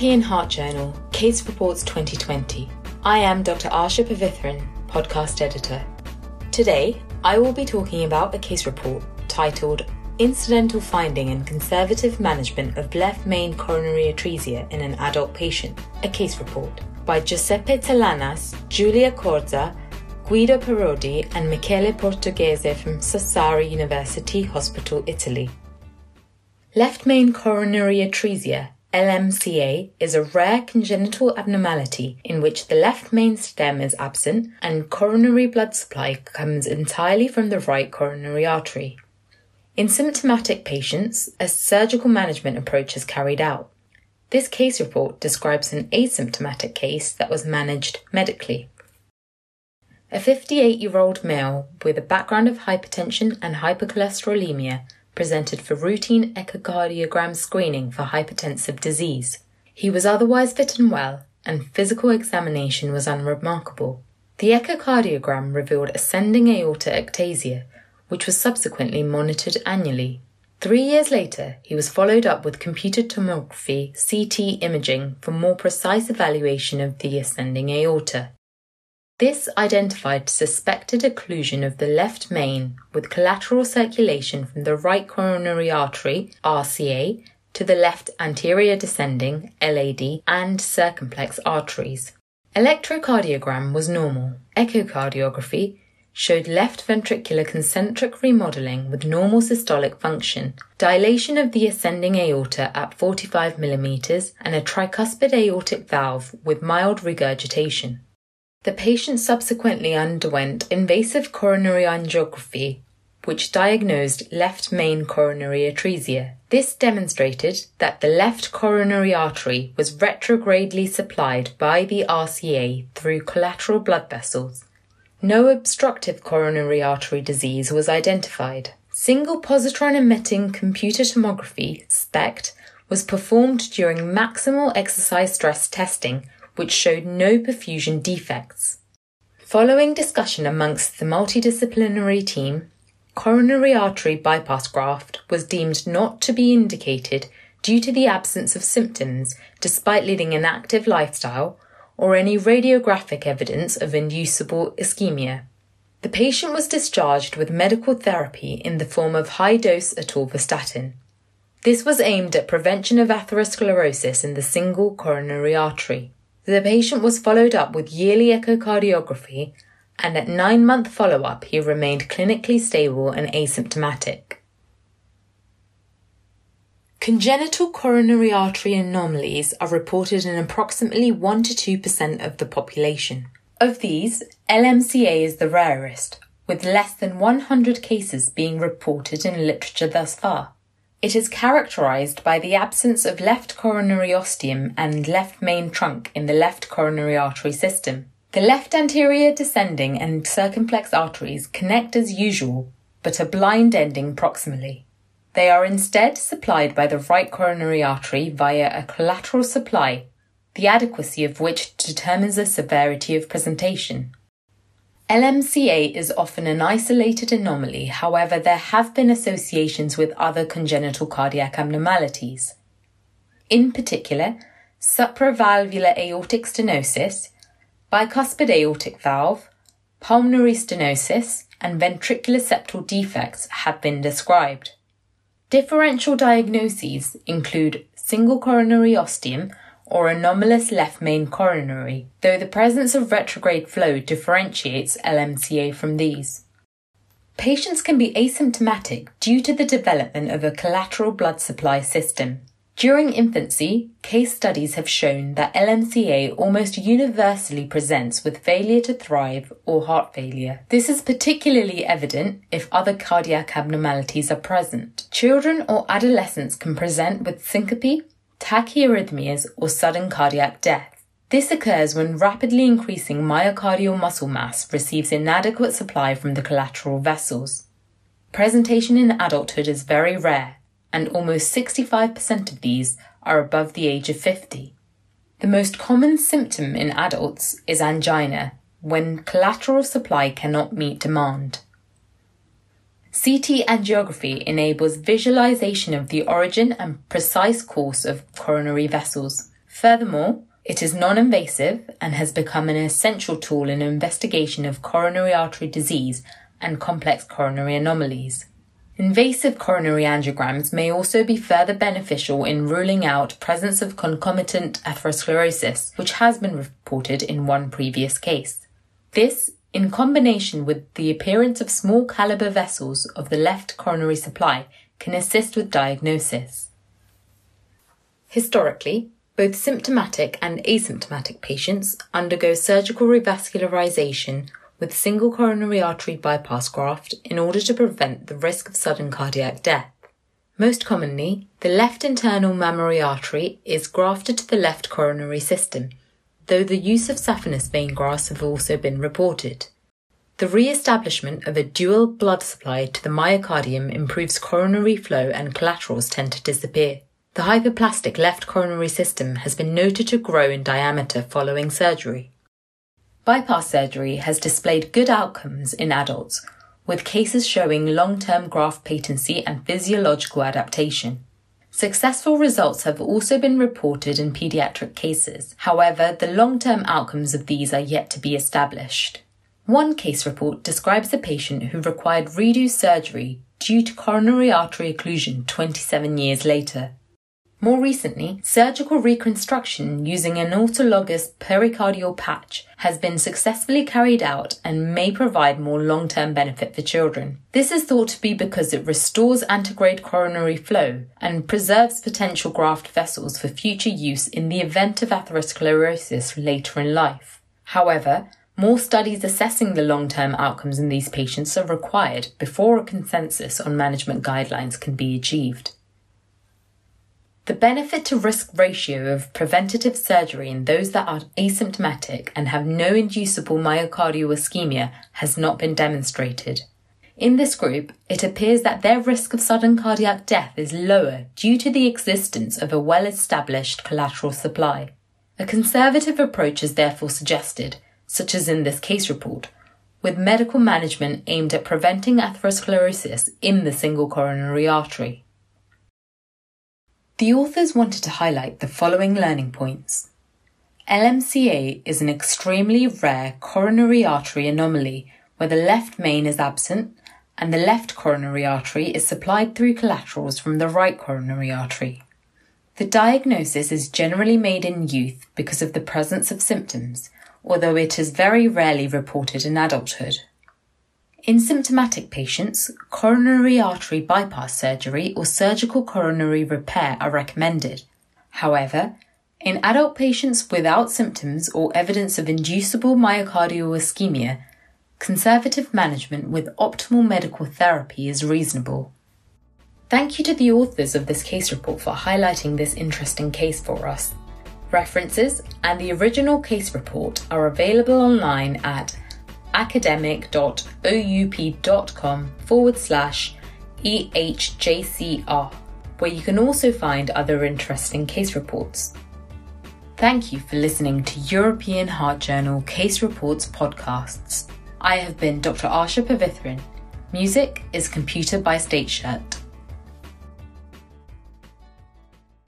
European Heart Journal, Case Reports 2020. I am Dr. Asha Pavithran, podcast editor. Today, I will be talking about a case report titled Incidental Finding and Conservative Management of Left Main Coronary Atresia in an Adult Patient, a case report by Giuseppe Talanas, Giulia Corza, Guido Parodi, and Michele Portoghese from Sassari University Hospital, Italy. Left main coronary atresia LMCA is a rare congenital abnormality in which the left main stem is absent and coronary blood supply comes entirely from the right coronary artery. In symptomatic patients, a surgical management approach is carried out. This case report describes an asymptomatic case that was managed medically. A 58 year old male with a background of hypertension and hypercholesterolemia presented for routine echocardiogram screening for hypertensive disease. He was otherwise fit and well, and physical examination was unremarkable. The echocardiogram revealed ascending aorta ectasia, which was subsequently monitored annually. Three years later, he was followed up with computed tomography CT imaging for more precise evaluation of the ascending aorta. This identified suspected occlusion of the left main with collateral circulation from the right coronary artery, RCA, to the left anterior descending, LAD, and circumflex arteries. Electrocardiogram was normal. Echocardiography showed left ventricular concentric remodeling with normal systolic function, dilation of the ascending aorta at 45 mm, and a tricuspid aortic valve with mild regurgitation. The patient subsequently underwent invasive coronary angiography, which diagnosed left main coronary atresia. This demonstrated that the left coronary artery was retrogradely supplied by the RCA through collateral blood vessels. No obstructive coronary artery disease was identified. Single positron emitting computer tomography, SPECT, was performed during maximal exercise stress testing which showed no perfusion defects. Following discussion amongst the multidisciplinary team, coronary artery bypass graft was deemed not to be indicated due to the absence of symptoms despite leading an active lifestyle or any radiographic evidence of inducible ischemia. The patient was discharged with medical therapy in the form of high dose atorvastatin. This was aimed at prevention of atherosclerosis in the single coronary artery. The patient was followed up with yearly echocardiography, and at nine month follow up, he remained clinically stable and asymptomatic. Congenital coronary artery anomalies are reported in approximately 1 to 2% of the population. Of these, LMCA is the rarest, with less than 100 cases being reported in literature thus far. It is characterized by the absence of left coronary ostium and left main trunk in the left coronary artery system. The left anterior descending and circumflex arteries connect as usual, but are blind ending proximally. They are instead supplied by the right coronary artery via a collateral supply, the adequacy of which determines the severity of presentation. LMCA is often an isolated anomaly, however, there have been associations with other congenital cardiac abnormalities. In particular, supravalvular aortic stenosis, bicuspid aortic valve, pulmonary stenosis, and ventricular septal defects have been described. Differential diagnoses include single coronary ostium, or anomalous left main coronary, though the presence of retrograde flow differentiates LMCA from these. Patients can be asymptomatic due to the development of a collateral blood supply system. During infancy, case studies have shown that LMCA almost universally presents with failure to thrive or heart failure. This is particularly evident if other cardiac abnormalities are present. Children or adolescents can present with syncope, tachyarrhythmias, or sudden cardiac death. This occurs when rapidly increasing myocardial muscle mass receives inadequate supply from the collateral vessels. Presentation in adulthood is very rare, and almost 65% of these are above the age of 50. The most common symptom in adults is angina, when collateral supply cannot meet demand. CT angiography enables visualization of the origin and precise course of coronary vessels. Furthermore, it is non invasive and has become an essential tool in investigation of coronary artery disease and complex coronary anomalies. Invasive coronary angiograms may also be further beneficial in ruling out presence of concomitant atherosclerosis, which has been reported in one previous case. This, in combination with the appearance of small caliber vessels of the left coronary supply, can assist with diagnosis. Historically, both symptomatic and asymptomatic patients undergo surgical revascularization with single coronary artery bypass graft in order to prevent the risk of sudden cardiac death. Most commonly, the left internal mammary artery is grafted to the left coronary system, though the use of saphenous vein grafts have also been reported. The re-establishment of a dual blood supply to the myocardium improves coronary flow and collaterals tend to disappear. The hypoplastic left coronary system has been noted to grow in diameter following surgery. Bypass surgery has displayed good outcomes in adults, with cases showing long term graft patency and physiological adaptation. Successful results have also been reported in pediatric cases. However, the long term outcomes of these are yet to be established. One case report describes a patient who required redo surgery due to coronary artery occlusion 27 years later. More recently, surgical reconstruction using an autologous pericardial patch has been successfully carried out and may provide more long term benefit for children. This is thought to be because it restores antegrade coronary flow and preserves potential graft vessels for future use in the event of atherosclerosis later in life. However, more studies assessing the long term outcomes in these patients are required before a consensus on management guidelines can be achieved. The benefit to risk ratio of preventative surgery in those that are asymptomatic and have no inducible myocardial ischemia has not been demonstrated. In this group, it appears that their risk of sudden cardiac death is lower due to the existence of a well established collateral supply. A conservative approach is therefore suggested, such as in this case report, with medical management aimed at preventing atherosclerosis in the single coronary artery. The authors wanted to highlight the following learning points. LMCA is an extremely rare coronary artery anomaly where the left main is absent and the left coronary artery is supplied through collaterals from the right coronary artery. The diagnosis is generally made in youth because of the presence of symptoms, although it is very rarely reported in adulthood. In symptomatic patients, coronary artery bypass surgery or surgical coronary repair are recommended. However, in adult patients without symptoms or evidence of inducible myocardial ischemia, conservative management with optimal medical therapy is reasonable. Thank you to the authors of this case report for highlighting this interesting case for us. References and the original case report are available online at academic.oup.com forward slash EHJCR, where you can also find other interesting case reports. Thank you for listening to European Heart Journal Case Reports podcasts. I have been Dr. Asha Pavithran. Music is Computer by State Shirt.